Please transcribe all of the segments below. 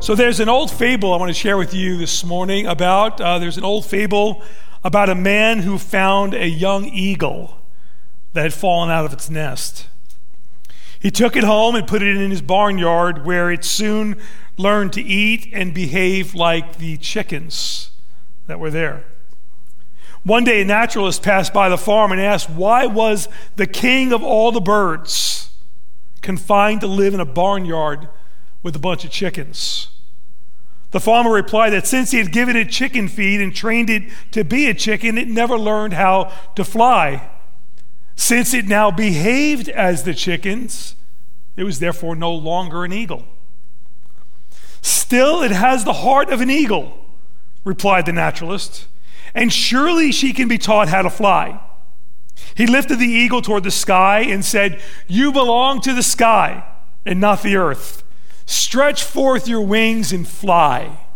So there's an old fable I want to share with you this morning about. Uh, there's an old fable about a man who found a young eagle that had fallen out of its nest. He took it home and put it in his barnyard where it soon learned to eat and behave like the chickens that were there. One day, a naturalist passed by the farm and asked, Why was the king of all the birds confined to live in a barnyard with a bunch of chickens? The farmer replied that since he had given it chicken feed and trained it to be a chicken, it never learned how to fly. Since it now behaved as the chickens, it was therefore no longer an eagle. Still, it has the heart of an eagle, replied the naturalist, and surely she can be taught how to fly. He lifted the eagle toward the sky and said, You belong to the sky and not the earth. Stretch forth your wings and fly.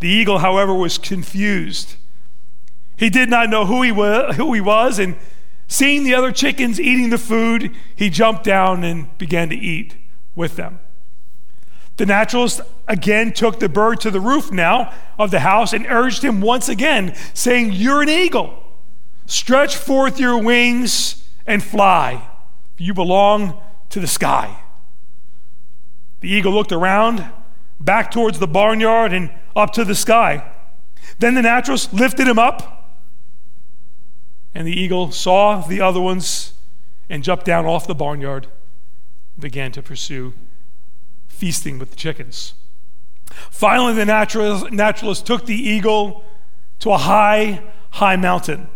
The eagle, however, was confused. He did not know who he, was, who he was, and seeing the other chickens eating the food, he jumped down and began to eat with them. The naturalist again took the bird to the roof now of the house and urged him once again, saying, You're an eagle. Stretch forth your wings and fly. You belong to the sky. The eagle looked around, back towards the barnyard, and up to the sky. Then the naturalist lifted him up, and the eagle saw the other ones and jumped down off the barnyard and began to pursue feasting with the chickens. Finally, the naturalist, naturalist took the eagle to a high, high mountain.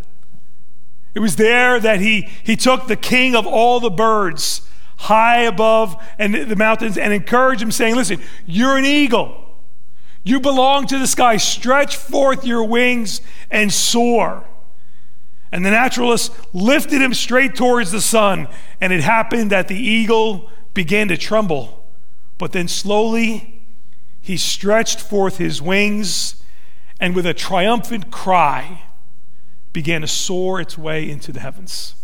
It was there that he, he took the king of all the birds high above and the mountains and encourage him, saying, Listen, you're an eagle. You belong to the sky. Stretch forth your wings and soar. And the naturalist lifted him straight towards the sun. And it happened that the eagle began to tremble. But then slowly he stretched forth his wings and with a triumphant cry began to soar its way into the heavens.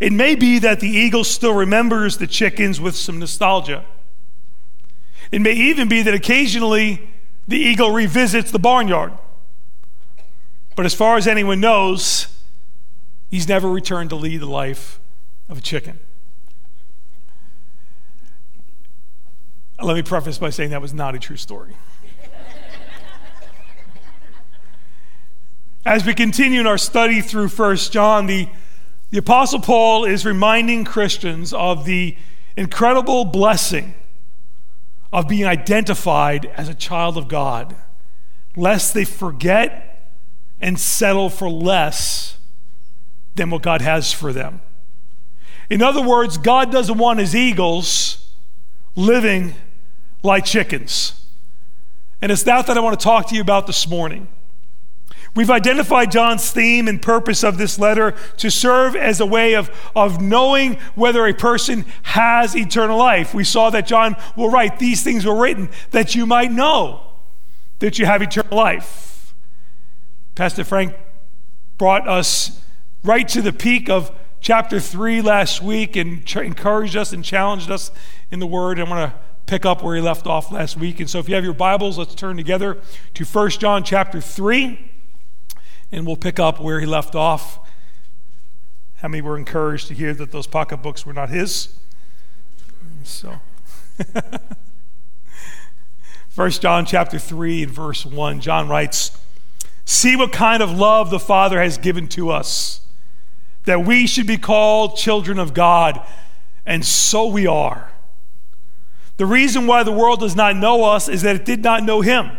It may be that the eagle still remembers the chickens with some nostalgia. It may even be that occasionally the eagle revisits the barnyard. But as far as anyone knows, he's never returned to lead the life of a chicken. Let me preface by saying that was not a true story. As we continue in our study through First John, the the Apostle Paul is reminding Christians of the incredible blessing of being identified as a child of God, lest they forget and settle for less than what God has for them. In other words, God doesn't want his eagles living like chickens. And it's that that I want to talk to you about this morning. We've identified John's theme and purpose of this letter to serve as a way of, of knowing whether a person has eternal life. We saw that John will write, These things were written that you might know that you have eternal life. Pastor Frank brought us right to the peak of chapter 3 last week and ch- encouraged us and challenged us in the Word. I'm going to pick up where he left off last week. And so if you have your Bibles, let's turn together to 1 John chapter 3 and we'll pick up where he left off. How many were encouraged to hear that those pocketbooks were not his? So, First John chapter 3 and verse 1, John writes, See what kind of love the Father has given to us, that we should be called children of God, and so we are. The reason why the world does not know us is that it did not know him.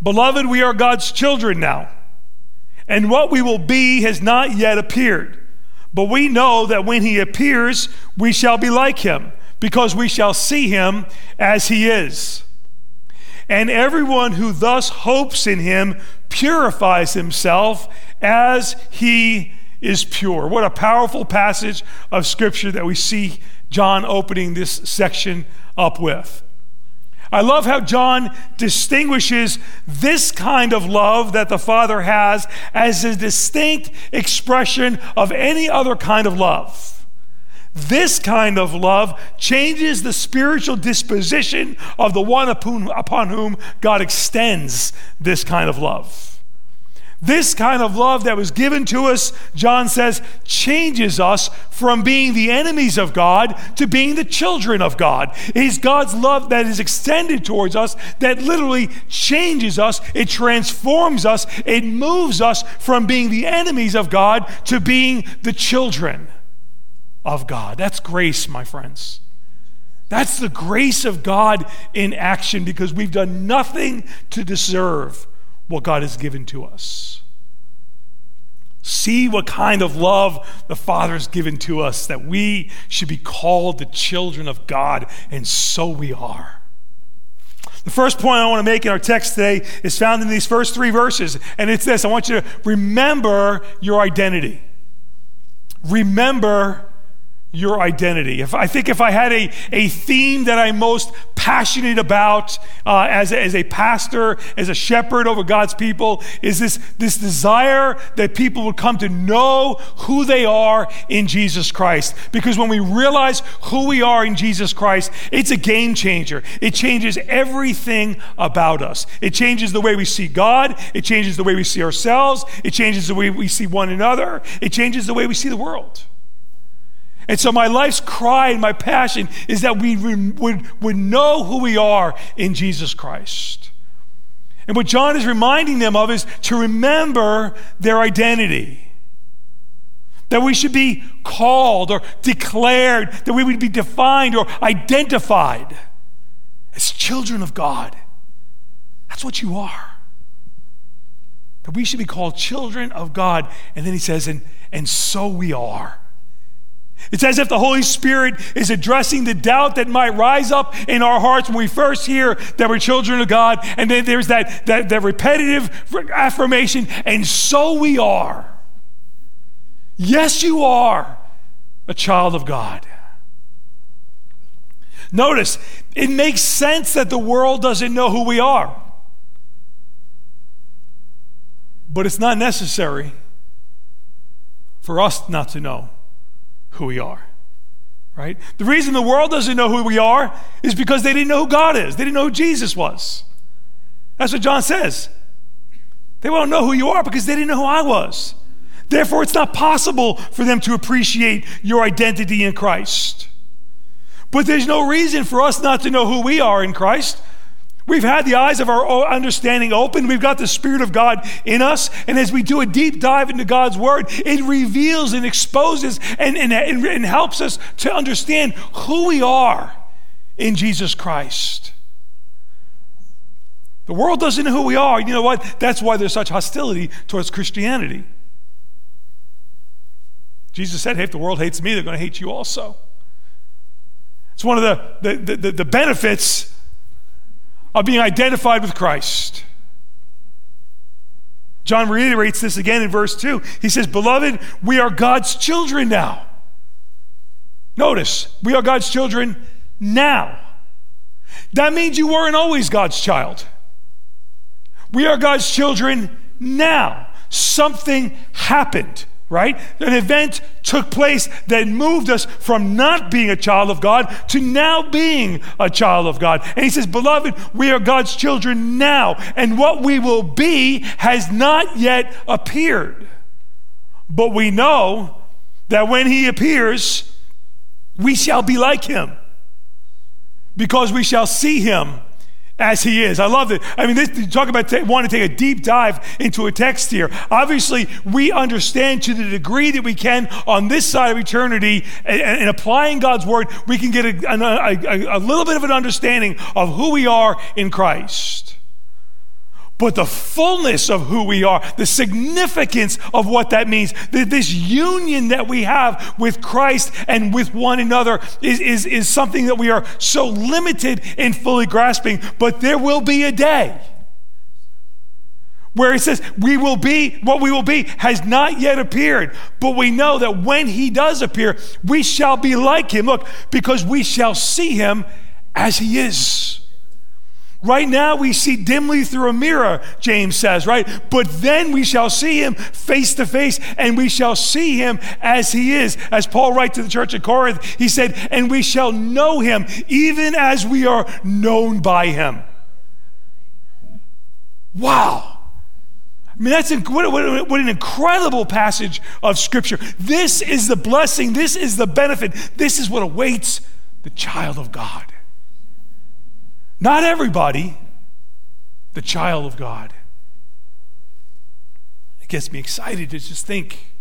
Beloved, we are God's children now and what we will be has not yet appeared. But we know that when he appears, we shall be like him, because we shall see him as he is. And everyone who thus hopes in him purifies himself as he is pure. What a powerful passage of scripture that we see John opening this section up with. I love how John distinguishes this kind of love that the Father has as a distinct expression of any other kind of love. This kind of love changes the spiritual disposition of the one upon whom God extends this kind of love. This kind of love that was given to us, John says, changes us from being the enemies of God to being the children of God. It is God's love that is extended towards us that literally changes us, it transforms us, it moves us from being the enemies of God to being the children of God. That's grace, my friends. That's the grace of God in action because we've done nothing to deserve what God has given to us. See what kind of love the Father has given to us, that we should be called the children of God, and so we are. The first point I want to make in our text today is found in these first three verses, and it's this I want you to remember your identity. Remember your identity. If I think if I had a, a theme that I'm most passionate about uh, as, a, as a pastor, as a shepherd over God's people, is this, this desire that people would come to know who they are in Jesus Christ. Because when we realize who we are in Jesus Christ, it's a game changer. It changes everything about us. It changes the way we see God, it changes the way we see ourselves, it changes the way we see one another, it changes the way we see the world. And so, my life's cry and my passion is that we would, would know who we are in Jesus Christ. And what John is reminding them of is to remember their identity. That we should be called or declared, that we would be defined or identified as children of God. That's what you are. That we should be called children of God. And then he says, and, and so we are. It's as if the Holy Spirit is addressing the doubt that might rise up in our hearts when we first hear that we're children of God. And then there's that, that, that repetitive affirmation, and so we are. Yes, you are a child of God. Notice, it makes sense that the world doesn't know who we are. But it's not necessary for us not to know who we are. Right? The reason the world doesn't know who we are is because they didn't know who God is. They didn't know who Jesus was. That's what John says. They won't know who you are because they didn't know who I was. Therefore, it's not possible for them to appreciate your identity in Christ. But there's no reason for us not to know who we are in Christ We've had the eyes of our understanding open. We've got the Spirit of God in us. And as we do a deep dive into God's Word, it reveals and exposes and, and, and helps us to understand who we are in Jesus Christ. The world doesn't know who we are. You know what? That's why there's such hostility towards Christianity. Jesus said, hey, if the world hates me, they're going to hate you also. It's one of the, the, the, the benefits of being identified with Christ. John reiterates this again in verse 2. He says, Beloved, we are God's children now. Notice, we are God's children now. That means you weren't always God's child. We are God's children now. Something happened right? An event took place that moved us from not being a child of God to now being a child of God. And he says, Beloved, we are God's children now, and what we will be has not yet appeared. But we know that when he appears, we shall be like him because we shall see him as he is. I love it. I mean, this, talk about t- to take a deep dive into a text here. Obviously, we understand to the degree that we can on this side of eternity and, and applying God's word, we can get a, a, a, a little bit of an understanding of who we are in Christ. But the fullness of who we are, the significance of what that means, that this union that we have with Christ and with one another is, is, is something that we are so limited in fully grasping. But there will be a day where it says, We will be, what we will be has not yet appeared. But we know that when he does appear, we shall be like him. Look, because we shall see him as he is. Right now we see dimly through a mirror, James says, right? But then we shall see him face to face and we shall see him as he is. As Paul writes to the church at Corinth, he said, and we shall know him even as we are known by him. Wow. I mean, that's what, what, what, an incredible passage of Scripture. This is the blessing. This is the benefit. This is what awaits the child of God. Not everybody, the child of God. It gets me excited to just think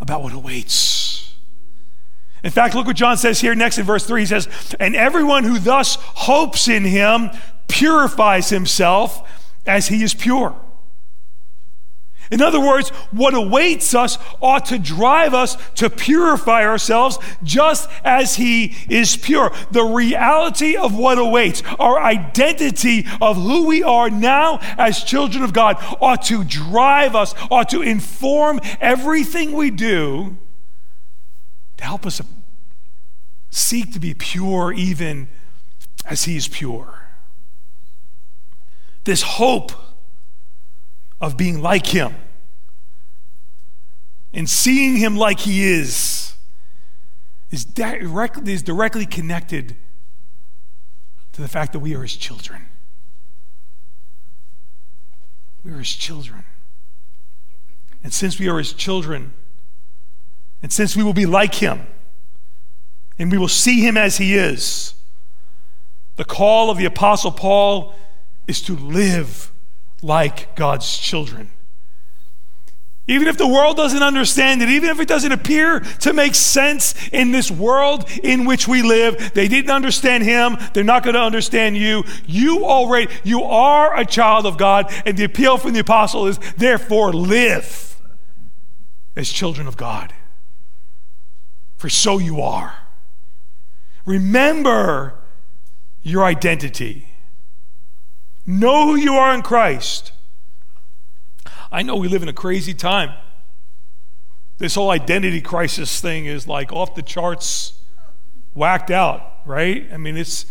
about what awaits. In fact, look what John says here next in verse 3. He says, And everyone who thus hopes in him purifies himself as he is pure. In other words, what awaits us ought to drive us to purify ourselves just as He is pure. The reality of what awaits, our identity of who we are now as children of God, ought to drive us, ought to inform everything we do to help us seek to be pure even as He is pure. This hope of being like Him and seeing Him like He is is directly, is directly connected to the fact that we are His children. We are His children. And since we are His children, and since we will be like Him, and we will see Him as He is, the call of the Apostle Paul is to live like God's children. Even if the world doesn't understand it, even if it doesn't appear to make sense in this world in which we live, they didn't understand him, they're not going to understand you. You already, you are a child of God, and the appeal from the apostle is therefore live as children of God. For so you are. Remember your identity. Know who you are in Christ. I know we live in a crazy time. This whole identity crisis thing is like off the charts, whacked out, right? I mean, it's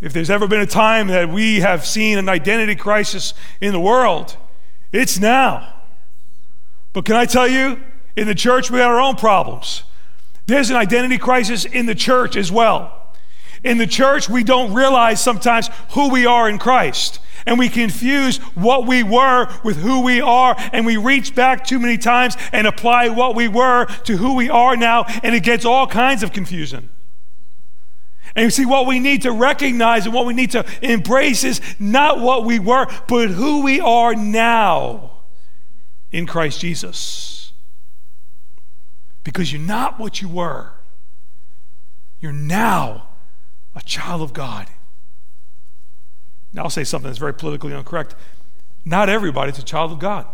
if there's ever been a time that we have seen an identity crisis in the world, it's now. But can I tell you, in the church, we have our own problems. There's an identity crisis in the church as well. In the church, we don't realize sometimes who we are in Christ. And we confuse what we were with who we are. And we reach back too many times and apply what we were to who we are now. And it gets all kinds of confusion. And you see, what we need to recognize and what we need to embrace is not what we were, but who we are now in Christ Jesus. Because you're not what you were, you're now a child of God. Now, I'll say something that's very politically incorrect. Not everybody's a child of God.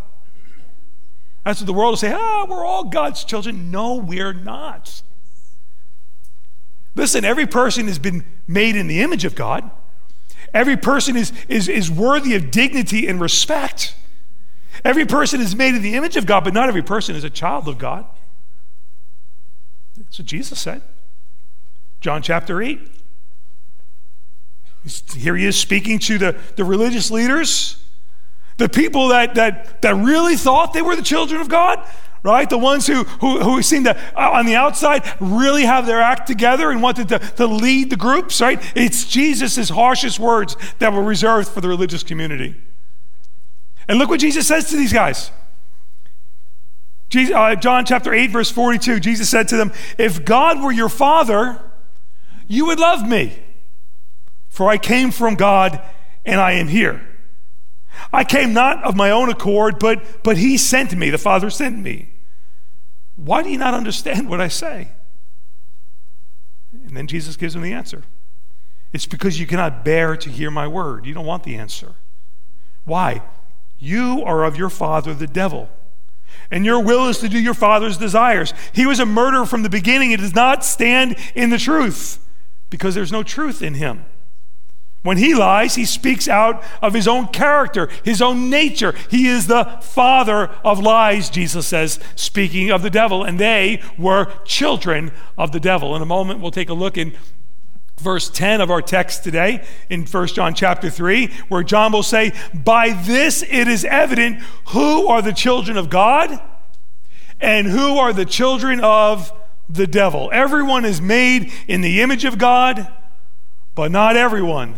That's what the world will say, ah, we're all God's children. No, we're not. Listen, every person has been made in the image of God. Every person is, is, is worthy of dignity and respect. Every person is made in the image of God, but not every person is a child of God. That's what Jesus said. John chapter 8. Here he is speaking to the, the religious leaders, the people that, that, that really thought they were the children of God, right? The ones who, who, who seemed to, uh, on the outside, really have their act together and wanted to, to lead the groups, right? It's Jesus' harshest words that were reserved for the religious community. And look what Jesus says to these guys. Jesus, uh, John chapter 8, verse 42, Jesus said to them, If God were your father, you would love me for I came from God and I am here. I came not of my own accord, but, but He sent me. The Father sent me. Why do you not understand what I say? And then Jesus gives him the answer. It's because you cannot bear to hear my word. You don't want the answer. Why? You are of your father, the devil. And your will is to do your father's desires. He was a murderer from the beginning. It does not stand in the truth because there's no truth in him. When he lies, he speaks out of his own character, his own nature. He is the father of lies, Jesus says, speaking of the devil, and they were children of the devil. In a moment, we'll take a look in verse 10 of our text today in 1 John chapter 3, where John will say, By this it is evident who are the children of God and who are the children of the devil. Everyone is made in the image of God, but not everyone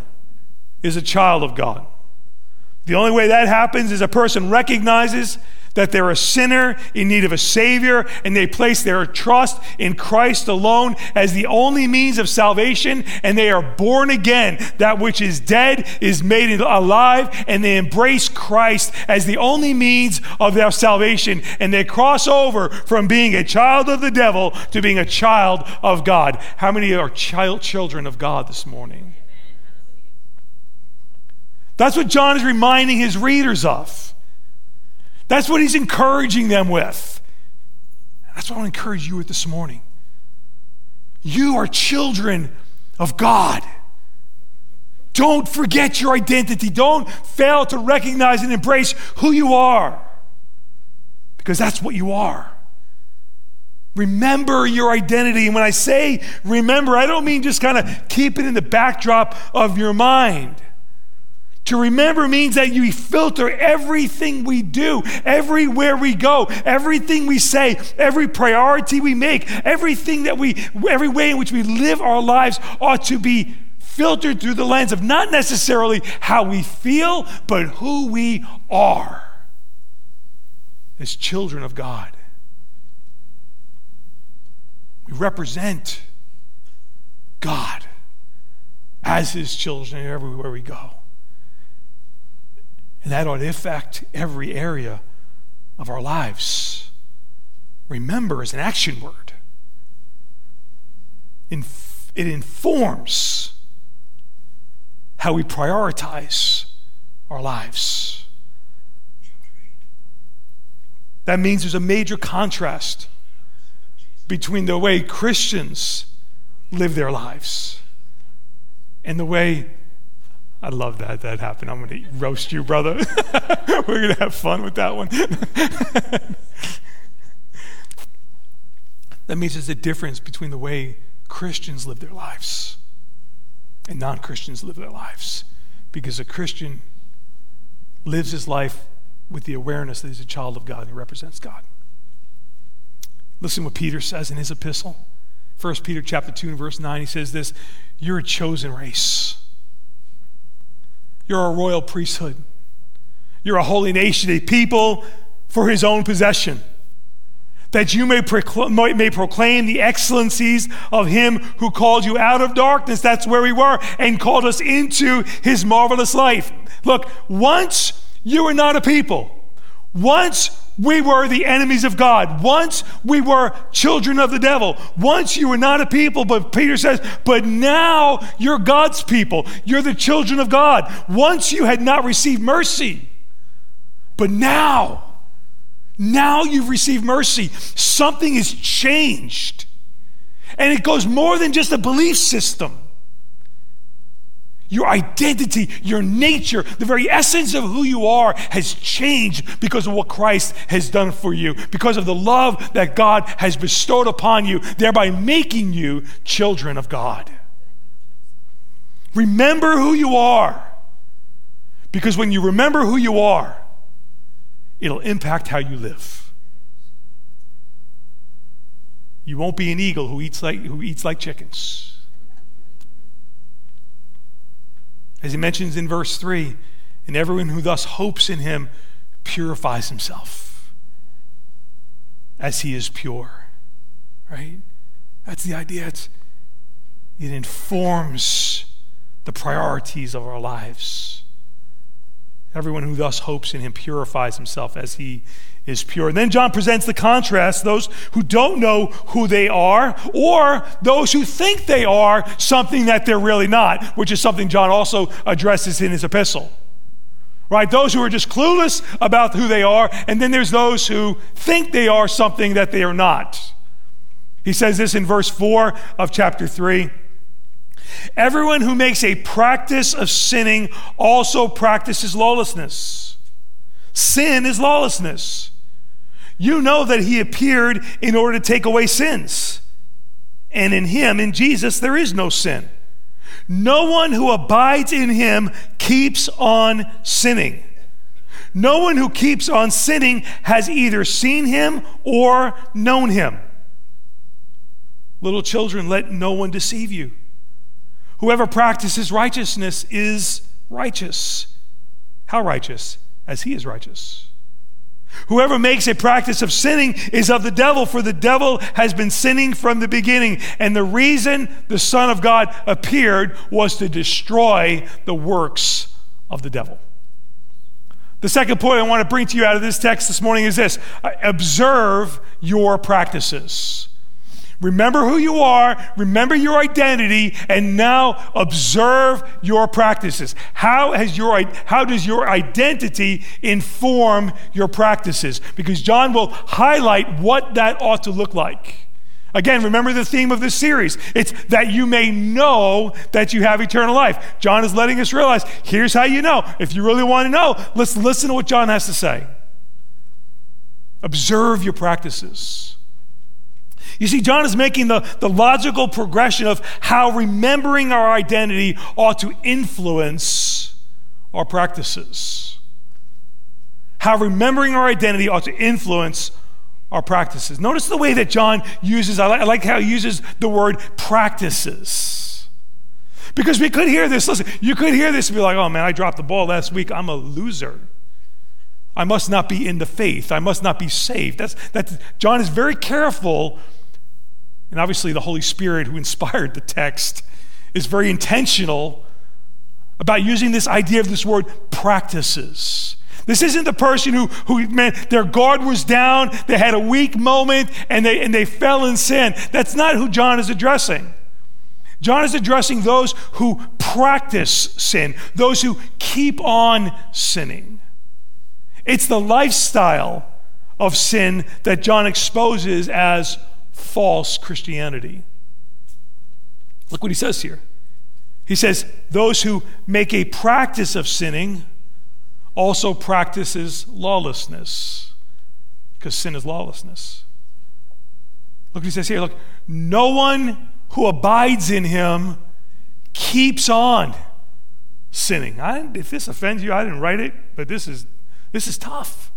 is a child of God. The only way that happens is a person recognizes that they're a sinner in need of a Savior, and they place their trust in Christ alone as the only means of salvation, and they are born again. That which is dead is made alive, and they embrace Christ as the only means of their salvation, and they cross over from being a child of the devil to being a child of God. How many are child, children of God this morning? That's what John is reminding his readers of. That's what he's encouraging them with. That's what I want to encourage you with this morning. You are children of God. Don't forget your identity. Don't fail to recognize and embrace who you are, because that's what you are. Remember your identity. And when I say remember, I don't mean just kind of keep it in the backdrop of your mind. To remember means that you filter everything we do, everywhere we go, everything we say, every priority we make, everything that we, every way in which we live our lives ought to be filtered through the lens of not necessarily how we feel, but who we are as children of God. We represent God as His children everywhere we go. And that ought to affect every area of our lives. Remember is an action word, it informs how we prioritize our lives. That means there's a major contrast between the way Christians live their lives and the way I love that that happened. I'm going to roast you, brother. We're going to have fun with that one. that means there's a difference between the way Christians live their lives and non Christians live their lives. Because a Christian lives his life with the awareness that he's a child of God and he represents God. Listen what Peter says in his epistle. 1 Peter chapter 2 and verse 9, he says this, you're a chosen race you're a royal priesthood. You're a holy nation, a people for his own possession, that you may, procl- may proclaim the excellencies of him who called you out of darkness. That's where we were, and called us into his marvelous life. Look, once you were not a people, once we were the enemies of God. Once we were children of the devil. Once you were not a people, but Peter says, but now you're God's people. You're the children of God. Once you had not received mercy, but now, now you've received mercy. Something has changed. And it goes more than just a belief system your identity, your nature, the very essence of who you are has changed because of what Christ has done for you, because of the love that God has bestowed upon you, thereby making you children of God. Remember who you are. Because when you remember who you are, it'll impact how you live. You won't be an eagle who eats like, who eats like chickens. As he mentions in verse 3, and everyone who thus hopes in him purifies himself as he is pure. Right? That's the idea. It's, it informs the priorities of our lives. Everyone who thus hopes in him purifies himself as he is pure. And then John presents the contrast those who don't know who they are, or those who think they are something that they're really not, which is something John also addresses in his epistle. Right? Those who are just clueless about who they are, and then there's those who think they are something that they are not. He says this in verse 4 of chapter 3. Everyone who makes a practice of sinning also practices lawlessness. Sin is lawlessness. You know that he appeared in order to take away sins. And in him, in Jesus, there is no sin. No one who abides in him keeps on sinning. No one who keeps on sinning has either seen him or known him. Little children, let no one deceive you. Whoever practices righteousness is righteous. How righteous? As he is righteous. Whoever makes a practice of sinning is of the devil, for the devil has been sinning from the beginning. And the reason the Son of God appeared was to destroy the works of the devil. The second point I want to bring to you out of this text this morning is this observe your practices. Remember who you are, remember your identity, and now observe your practices. How, has your, how does your identity inform your practices? Because John will highlight what that ought to look like. Again, remember the theme of this series. It's that you may know that you have eternal life. John is letting us realize here's how you know. If you really want to know, let's listen to what John has to say. Observe your practices. You see, John is making the, the logical progression of how remembering our identity ought to influence our practices. How remembering our identity ought to influence our practices. Notice the way that John uses, I like, I like how he uses the word practices. Because we could hear this, listen, you could hear this and be like, oh man, I dropped the ball last week. I'm a loser. I must not be in the faith. I must not be saved. That's, that's, John is very careful, and obviously the Holy Spirit who inspired the text is very intentional about using this idea of this word practices. This isn't the person who, who man, their guard was down, they had a weak moment, and they, and they fell in sin. That's not who John is addressing. John is addressing those who practice sin, those who keep on sinning. It's the lifestyle of sin that John exposes as false Christianity. Look what he says here. He says, Those who make a practice of sinning also practices lawlessness because sin is lawlessness. Look what he says here. Look, no one who abides in him keeps on sinning. I, if this offends you, I didn't write it, but this is this is tough,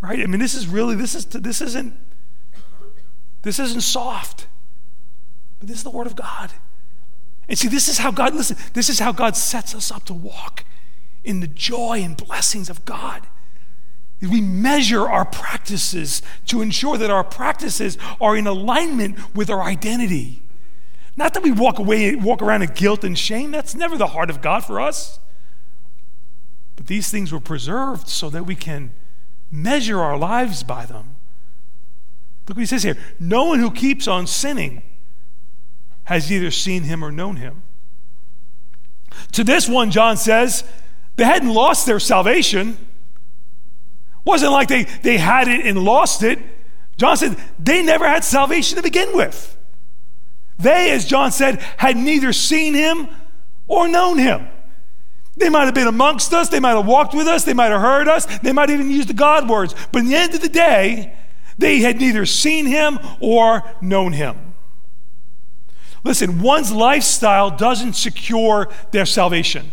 right? I mean, this is really this is this isn't this isn't soft, but this is the word of God. And see, this is how God listen. This is how God sets us up to walk in the joy and blessings of God. We measure our practices to ensure that our practices are in alignment with our identity. Not that we walk away, walk around in guilt and shame. That's never the heart of God for us. But these things were preserved so that we can measure our lives by them. Look what he says here no one who keeps on sinning has either seen him or known him. To this one, John says, they hadn't lost their salvation. Wasn't like they, they had it and lost it. John said they never had salvation to begin with. They, as John said, had neither seen him or known him. They might have been amongst us, they might have walked with us, they might have heard us, they might even use the God words. But in the end of the day, they had neither seen him or known him. Listen, one's lifestyle doesn't secure their salvation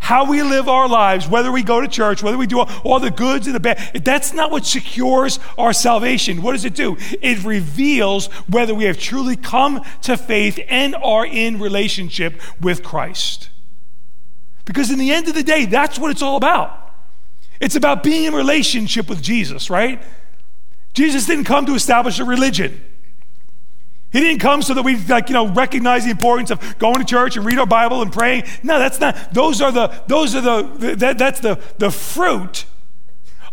how we live our lives, whether we go to church, whether we do all, all, the goods and the bad, that's not what secures our salvation. What does it do? It reveals whether we have truly come to faith and are in relationship with Christ. Because in the end of the day, that's what it's all about. It's about being in relationship with Jesus, right? Jesus didn't come to establish a religion. He didn't come so that we like, you know, recognize the importance of going to church and read our Bible and praying. No, that's not. Those are the, those are the, that, that's the, the fruit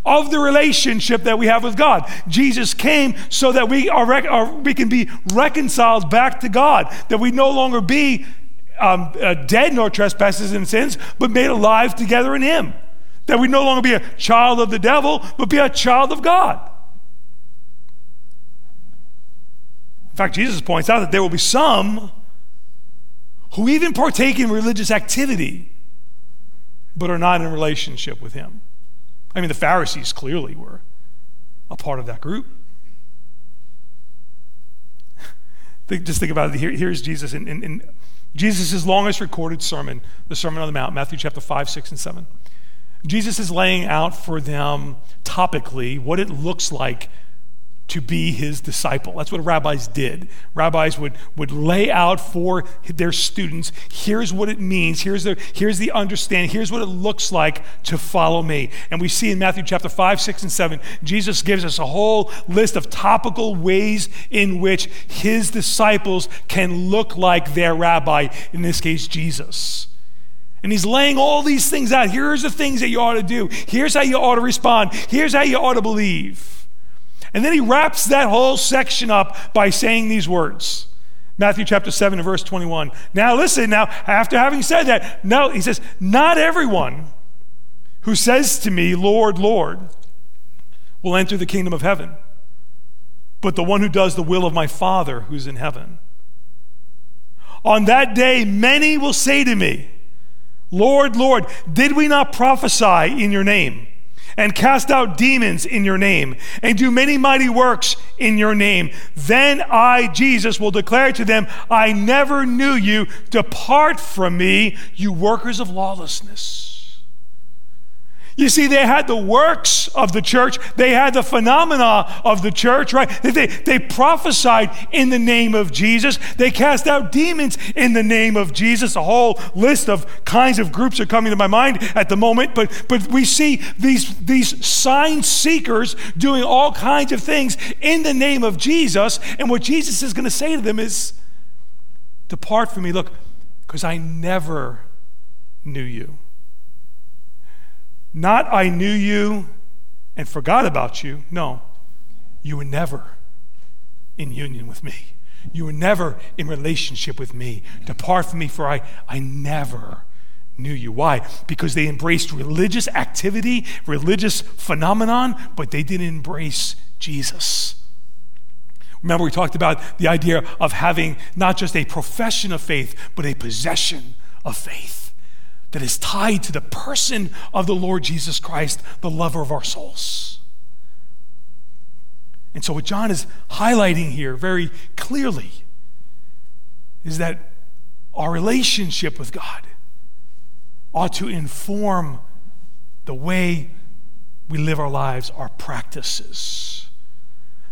of the relationship that we have with God. Jesus came so that we are, are we can be reconciled back to God, that we no longer be um, uh, dead in our trespasses and sins, but made alive together in Him. That we no longer be a child of the devil, but be a child of God. In fact, Jesus points out that there will be some who even partake in religious activity but are not in relationship with Him. I mean, the Pharisees clearly were a part of that group. Just think about it. Here, here's Jesus in, in, in Jesus' longest recorded sermon, the Sermon on the Mount, Matthew chapter 5, 6, and 7. Jesus is laying out for them topically what it looks like to be his disciple. That's what rabbis did. Rabbis would, would lay out for their students here's what it means, here's the, here's the understanding, here's what it looks like to follow me. And we see in Matthew chapter 5, 6, and 7, Jesus gives us a whole list of topical ways in which his disciples can look like their rabbi, in this case, Jesus. And he's laying all these things out. Here's the things that you ought to do. Here's how you ought to respond. Here's how you ought to believe. And then he wraps that whole section up by saying these words. Matthew chapter 7 and verse 21. Now listen, now after having said that, no, he says, not everyone who says to me, Lord, Lord, will enter the kingdom of heaven, but the one who does the will of my Father who's in heaven. On that day, many will say to me, Lord, Lord, did we not prophesy in your name? And cast out demons in your name and do many mighty works in your name. Then I, Jesus, will declare to them, I never knew you. Depart from me, you workers of lawlessness. You see, they had the works of the church, they had the phenomena of the church, right? They, they prophesied in the name of Jesus, they cast out demons in the name of Jesus. A whole list of kinds of groups are coming to my mind at the moment, but, but we see these, these sign seekers doing all kinds of things in the name of Jesus. And what Jesus is going to say to them is, Depart from me, look, because I never knew you. Not I knew you and forgot about you. No, you were never in union with me. You were never in relationship with me. Depart from me, for I, I never knew you. Why? Because they embraced religious activity, religious phenomenon, but they didn't embrace Jesus. Remember, we talked about the idea of having not just a profession of faith, but a possession of faith that is tied to the person of the Lord Jesus Christ, the lover of our souls. And so, what John is highlighting here very clearly is that our relationship with God ought to inform the way we live our lives, our practices.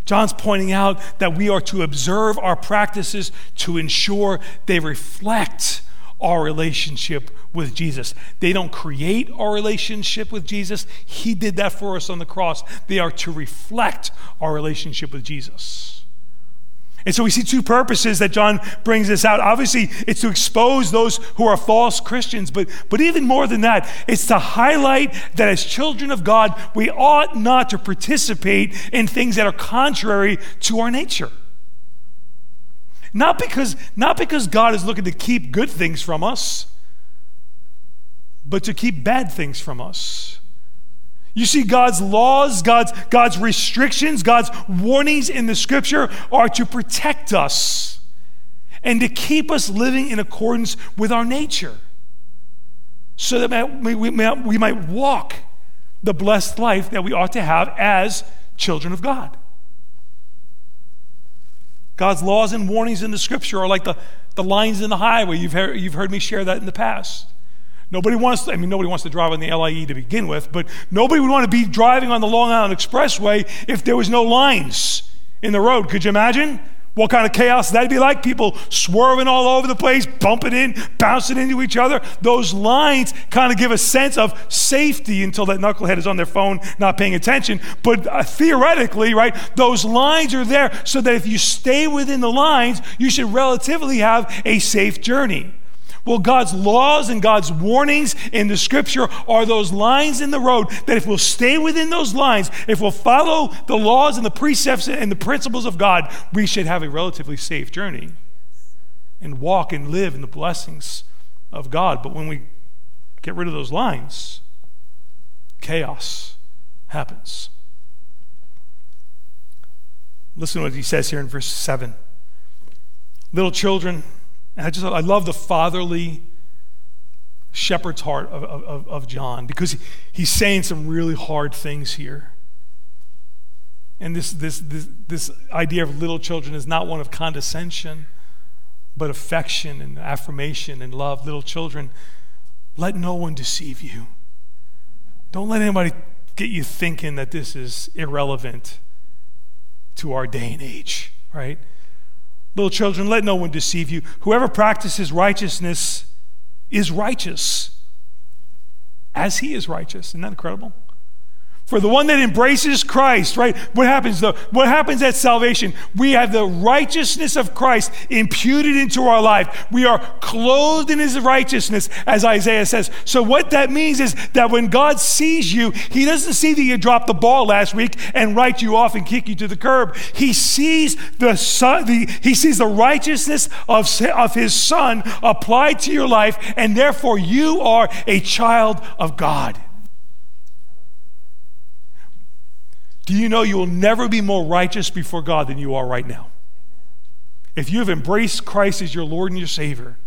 John's pointing out that we are to observe our practices to ensure they reflect our relationship with Jesus. They don't create our relationship with Jesus, He did that for us on the cross. They are to reflect our relationship with Jesus. And so we see two purposes that John brings this out. Obviously, it's to expose those who are false Christians, but, but even more than that, it's to highlight that as children of God, we ought not to participate in things that are contrary to our nature. Not because, not because God is looking to keep good things from us, but to keep bad things from us. You see, God's laws, God's, God's restrictions, God's warnings in the scripture are to protect us and to keep us living in accordance with our nature so that we, we, we might walk the blessed life that we ought to have as children of God. God's laws and warnings in the scripture are like the, the lines in the highway. You've heard, you've heard me share that in the past. Nobody wants to, I mean, nobody wants to drive on the LIE to begin with, but nobody would want to be driving on the Long Island Expressway if there was no lines in the road. Could you imagine? What kind of chaos that'd be like? People swerving all over the place, bumping in, bouncing into each other. Those lines kind of give a sense of safety until that knucklehead is on their phone not paying attention. But uh, theoretically, right, those lines are there so that if you stay within the lines, you should relatively have a safe journey. Well, God's laws and God's warnings in the scripture are those lines in the road that if we'll stay within those lines, if we'll follow the laws and the precepts and the principles of God, we should have a relatively safe journey and walk and live in the blessings of God. But when we get rid of those lines, chaos happens. Listen to what he says here in verse 7. Little children, and I just I love the fatherly shepherd's heart of, of, of John because he's saying some really hard things here. And this, this, this, this idea of little children is not one of condescension, but affection and affirmation and love. Little children, let no one deceive you. Don't let anybody get you thinking that this is irrelevant to our day and age, right? Little children, let no one deceive you. Whoever practices righteousness is righteous as he is righteous. Isn't that incredible? For the one that embraces Christ, right? What happens though? What happens at salvation? We have the righteousness of Christ imputed into our life. We are clothed in his righteousness, as Isaiah says. So what that means is that when God sees you, he doesn't see that you dropped the ball last week and write you off and kick you to the curb. He sees the son, the, he sees the righteousness of, of his son applied to your life, and therefore you are a child of God. Do you know you will never be more righteous before God than you are right now? If you have embraced Christ as your Lord and your Savior,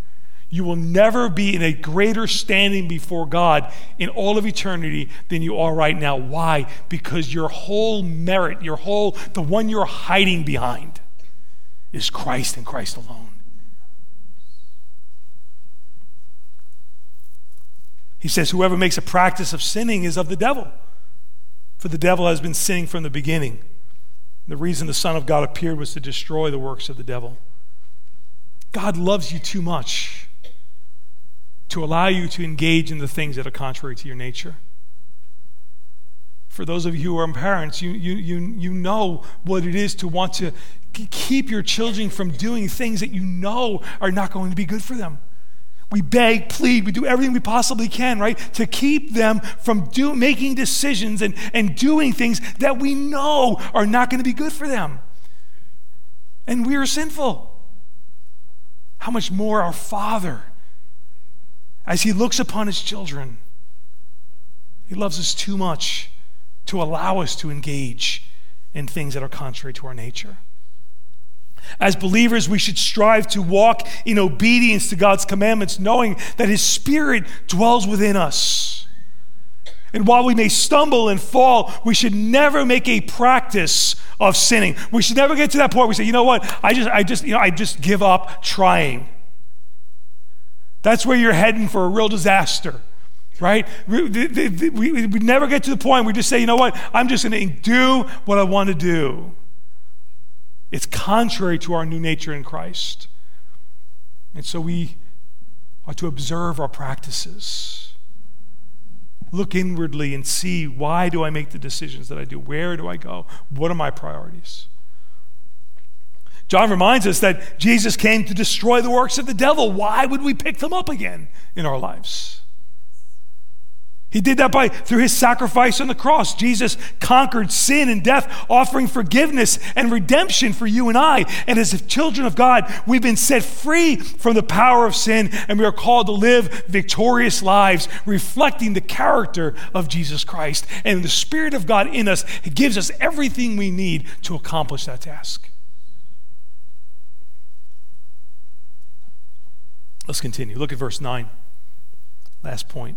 you will never be in a greater standing before God in all of eternity than you are right now. Why? Because your whole merit, your whole, the one you're hiding behind, is Christ and Christ alone. He says, Whoever makes a practice of sinning is of the devil. For the devil has been sinning from the beginning. The reason the Son of God appeared was to destroy the works of the devil. God loves you too much to allow you to engage in the things that are contrary to your nature. For those of you who are parents, you, you, you, you know what it is to want to keep your children from doing things that you know are not going to be good for them. We beg, plead, we do everything we possibly can, right, to keep them from do, making decisions and, and doing things that we know are not going to be good for them. And we are sinful. How much more our Father, as He looks upon His children, He loves us too much to allow us to engage in things that are contrary to our nature. As believers, we should strive to walk in obedience to God's commandments, knowing that His Spirit dwells within us. And while we may stumble and fall, we should never make a practice of sinning. We should never get to that point where we say, you know what, I just, I just, you know, I just give up trying. That's where you're heading for a real disaster, right? We, we, we, we never get to the point where we just say, you know what, I'm just going to do what I want to do. It's contrary to our new nature in Christ. And so we are to observe our practices. Look inwardly and see why do I make the decisions that I do? Where do I go? What are my priorities? John reminds us that Jesus came to destroy the works of the devil. Why would we pick them up again in our lives? He did that by through his sacrifice on the cross. Jesus conquered sin and death, offering forgiveness and redemption for you and I. And as children of God, we've been set free from the power of sin, and we are called to live victorious lives, reflecting the character of Jesus Christ. And the Spirit of God in us gives us everything we need to accomplish that task. Let's continue. Look at verse 9. Last point.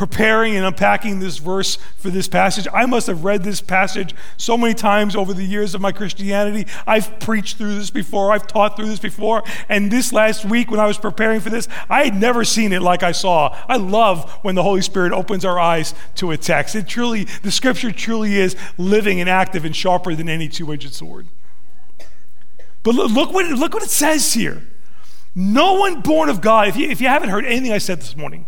preparing and unpacking this verse for this passage. I must have read this passage so many times over the years of my Christianity. I've preached through this before, I've taught through this before. And this last week, when I was preparing for this, I had never seen it like I saw. I love when the Holy Spirit opens our eyes to a text. It truly, the scripture truly is living and active and sharper than any two edged sword. But look what, look what it says here. No one born of God, if you, if you haven't heard anything I said this morning,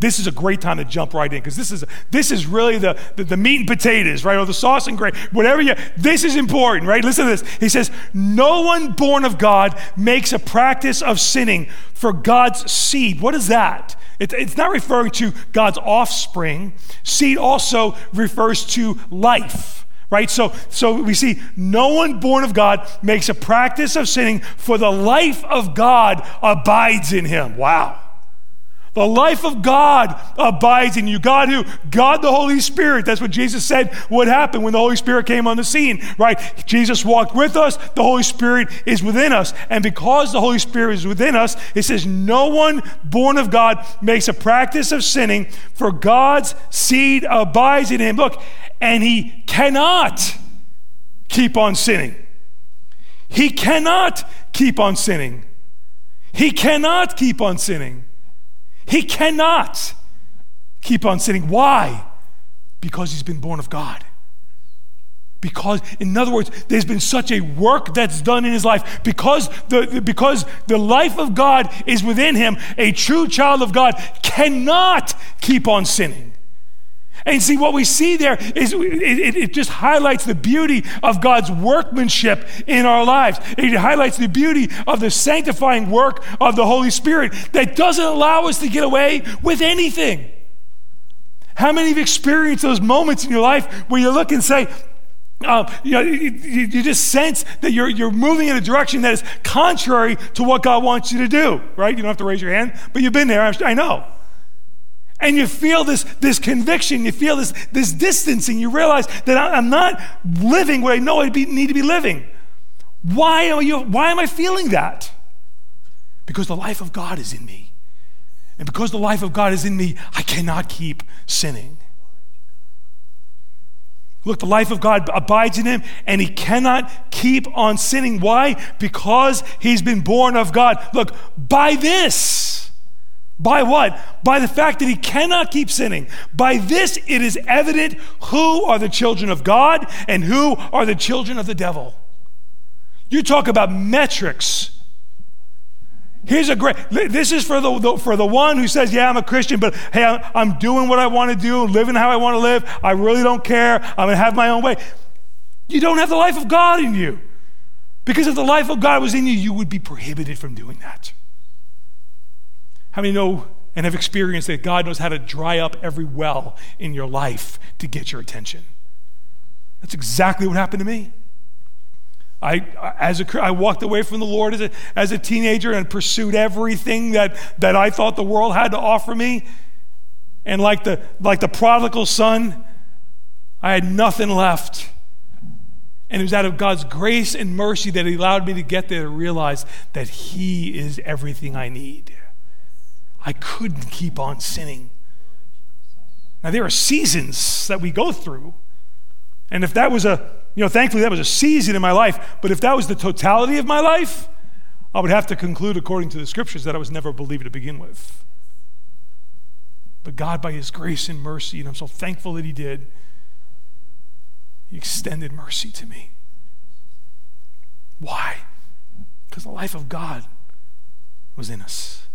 this is a great time to jump right in because this is this is really the, the, the, meat and potatoes, right? Or the sauce and gravy, whatever you. This is important, right? Listen to this. He says, "No one born of God makes a practice of sinning for God's seed." What is that? It, it's not referring to God's offspring. Seed also refers to life right so so we see no one born of god makes a practice of sinning for the life of god abides in him wow The life of God abides in you. God who? God the Holy Spirit. That's what Jesus said would happen when the Holy Spirit came on the scene, right? Jesus walked with us. The Holy Spirit is within us. And because the Holy Spirit is within us, it says, No one born of God makes a practice of sinning, for God's seed abides in him. Look, and he cannot keep on sinning. He cannot keep on sinning. He cannot keep on sinning. He cannot keep on sinning. Why? Because he's been born of God. Because, in other words, there's been such a work that's done in his life. Because the, because the life of God is within him, a true child of God cannot keep on sinning. And see, what we see there is it, it, it, just highlights the beauty of God's workmanship in our lives. It highlights the beauty of the sanctifying work of the Holy Spirit that doesn't allow us to get away with anything. How many have experienced those moments in your life where you look and say, uh, you, know, you, you, just sense that you're, you're moving in a direction that is contrary to what God wants you to do, right? You don't have to raise your hand, but you've been there, I know. And you feel this, this conviction, you feel this, this distancing, you realize that I'm not living what I know I need to be living. Why am, you, why am I feeling that? Because the life of God is in me. And because the life of God is in me, I cannot keep sinning. Look, the life of God abides in him, and he cannot keep on sinning. Why? Because he's been born of God. Look, by this, by what? By the fact that he cannot keep sinning. By this, it is evident who are the children of God and who are the children of the devil. You talk about metrics. Here's a great, this is for the, the, for the one who says, Yeah, I'm a Christian, but hey, I'm doing what I want to do, living how I want to live. I really don't care. I'm going to have my own way. You don't have the life of God in you. Because if the life of God was in you, you would be prohibited from doing that. How many know and have experienced that God knows how to dry up every well in your life to get your attention? That's exactly what happened to me. I, as a, I walked away from the Lord as a, as a teenager and pursued everything that, that I thought the world had to offer me. And like the, like the prodigal son, I had nothing left. And it was out of God's grace and mercy that He allowed me to get there to realize that He is everything I need. I couldn't keep on sinning. Now, there are seasons that we go through. And if that was a, you know, thankfully that was a season in my life, but if that was the totality of my life, I would have to conclude, according to the scriptures, that I was never a believer to begin with. But God, by His grace and mercy, and I'm so thankful that He did, He extended mercy to me. Why? Because the life of God was in us.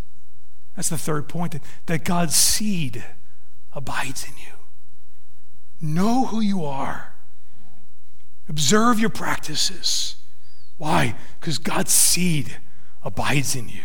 That's the third point that, that God's seed abides in you. Know who you are, observe your practices. Why? Because God's seed abides in you.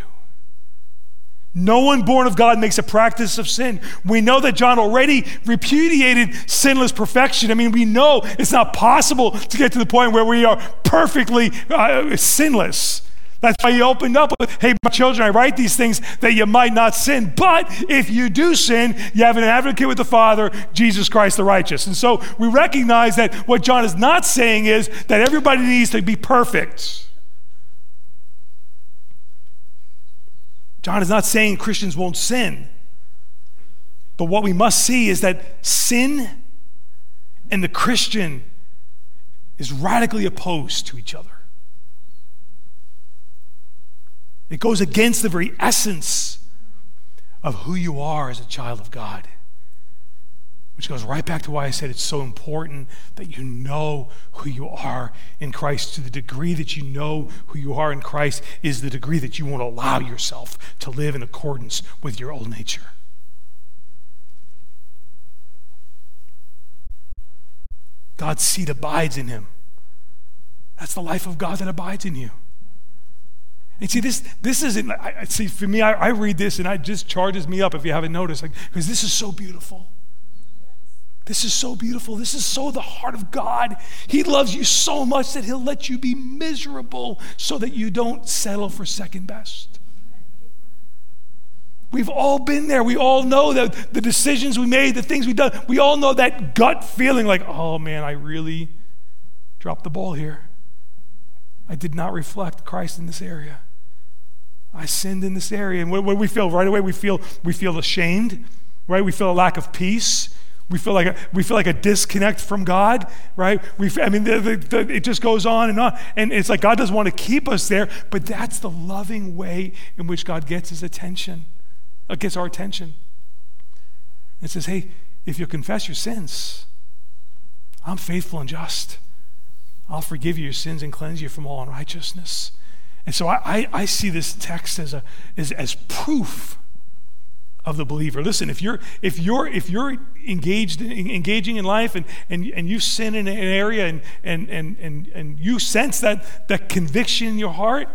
No one born of God makes a practice of sin. We know that John already repudiated sinless perfection. I mean, we know it's not possible to get to the point where we are perfectly uh, sinless. That's why he opened up with, hey, my children, I write these things that you might not sin. But if you do sin, you have an advocate with the Father, Jesus Christ the righteous. And so we recognize that what John is not saying is that everybody needs to be perfect. John is not saying Christians won't sin. But what we must see is that sin and the Christian is radically opposed to each other. It goes against the very essence of who you are as a child of God. Which goes right back to why I said it's so important that you know who you are in Christ. To the degree that you know who you are in Christ, is the degree that you won't allow yourself to live in accordance with your old nature. God's seed abides in him. That's the life of God that abides in you. And see, this, this isn't, I, see, for me, I, I, read this and it just charges me up if you haven't noticed, because like, this is so beautiful. This is so beautiful. This is so the heart of God. He loves you so much that He'll let you be miserable so that you don't settle for second best. We've all been there. We all know that the decisions we made, the things we've done, we all know that gut feeling like, oh man, I really dropped the ball here. I did not reflect Christ in this area. I sinned in this area. And what, what do we feel? Right away, we feel, we feel ashamed, right? We feel a lack of peace. We feel like a, we feel like a disconnect from God, right? We, I mean, the, the, the, it just goes on and on, and it's like God doesn't want to keep us there, but that's the loving way in which God gets His attention, uh, gets our attention. It says, "Hey, if you confess your sins, I'm faithful and just. I'll forgive you your sins and cleanse you from all unrighteousness." And so I, I, see this text as a as, as proof of the believer. Listen, if you're if you're if you're engaged engaging in life and and, and you sin in an area and and and and, and you sense that that conviction in your heart,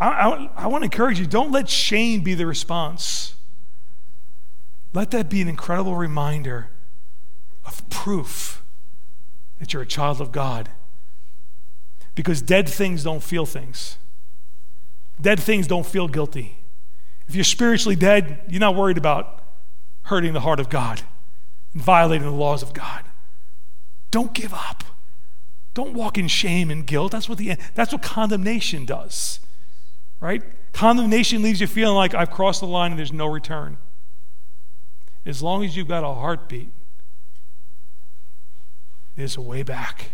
I, I, I want to encourage you, don't let shame be the response. Let that be an incredible reminder of proof that you're a child of God. Because dead things don't feel things. Dead things don't feel guilty. If you're spiritually dead, you're not worried about hurting the heart of God and violating the laws of God. Don't give up. Don't walk in shame and guilt. That's what the that's what condemnation does. Right? Condemnation leaves you feeling like I've crossed the line and there's no return. As long as you've got a heartbeat, there's a way back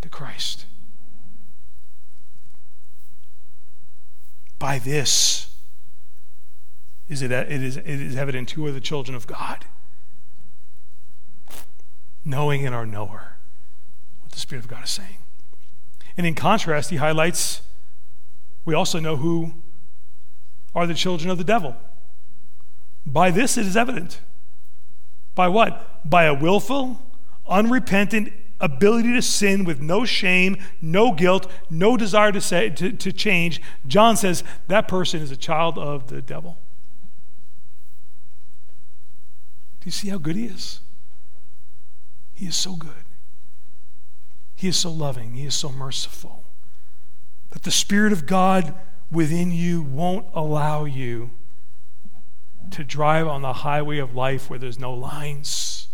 to Christ. By this, is it, it, is, it is evident who are the children of God. Knowing in our knower what the Spirit of God is saying. And in contrast, he highlights we also know who are the children of the devil. By this it is evident. By what? By a willful, unrepentant ability to sin with no shame, no guilt, no desire to, say, to, to change. John says that person is a child of the devil. Do you see how good He is? He is so good. He is so loving. He is so merciful. That the Spirit of God within you won't allow you to drive on the highway of life where there's no lines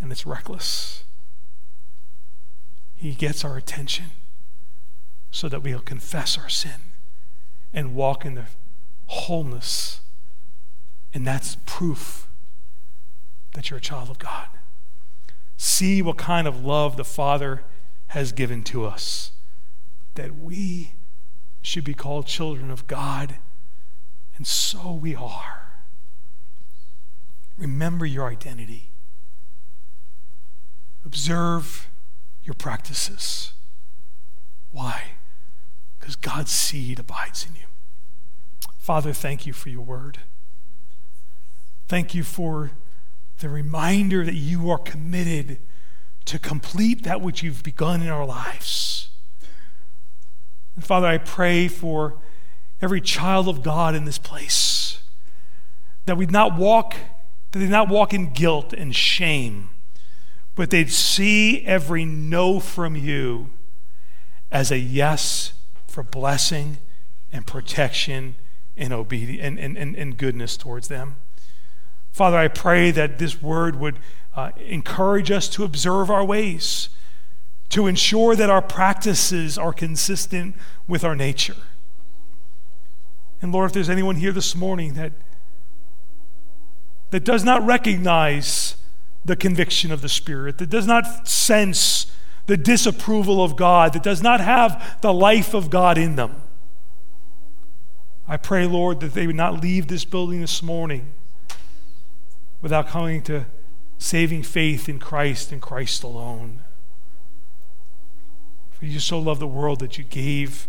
and it's reckless. He gets our attention so that we'll confess our sin and walk in the wholeness. And that's proof that you're a child of God. See what kind of love the Father has given to us, that we should be called children of God, and so we are. Remember your identity. Observe your practices. Why? Because God's seed abides in you. Father, thank you for your word. Thank you for the reminder that you are committed to complete that which you've begun in our lives. And Father, I pray for every child of God in this place that we not walk that they not walk in guilt and shame, but they'd see every no from you as a yes for blessing and protection and obedience and, and, and, goodness towards them. Father, I pray that this word would uh, encourage us to observe our ways, to ensure that our practices are consistent with our nature. And Lord, if there's anyone here this morning that, that does not recognize the conviction of the Spirit, that does not sense the disapproval of God, that does not have the life of God in them, I pray, Lord, that they would not leave this building this morning without coming to saving faith in Christ and Christ alone. For you so loved the world that you gave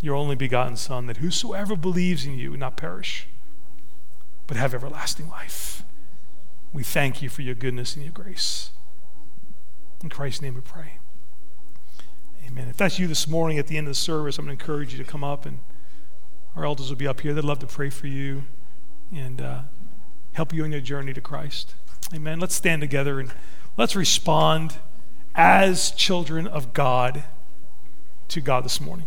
your only begotten Son, that whosoever believes in you would not perish, but have everlasting life. We thank you for your goodness and your grace. In Christ's name we pray. Amen. If that's you this morning at the end of the service, I'm going to encourage you to come up, and our elders will be up here. They'd love to pray for you. And, uh, help you in your journey to Christ. Amen. Let's stand together and let's respond as children of God to God this morning.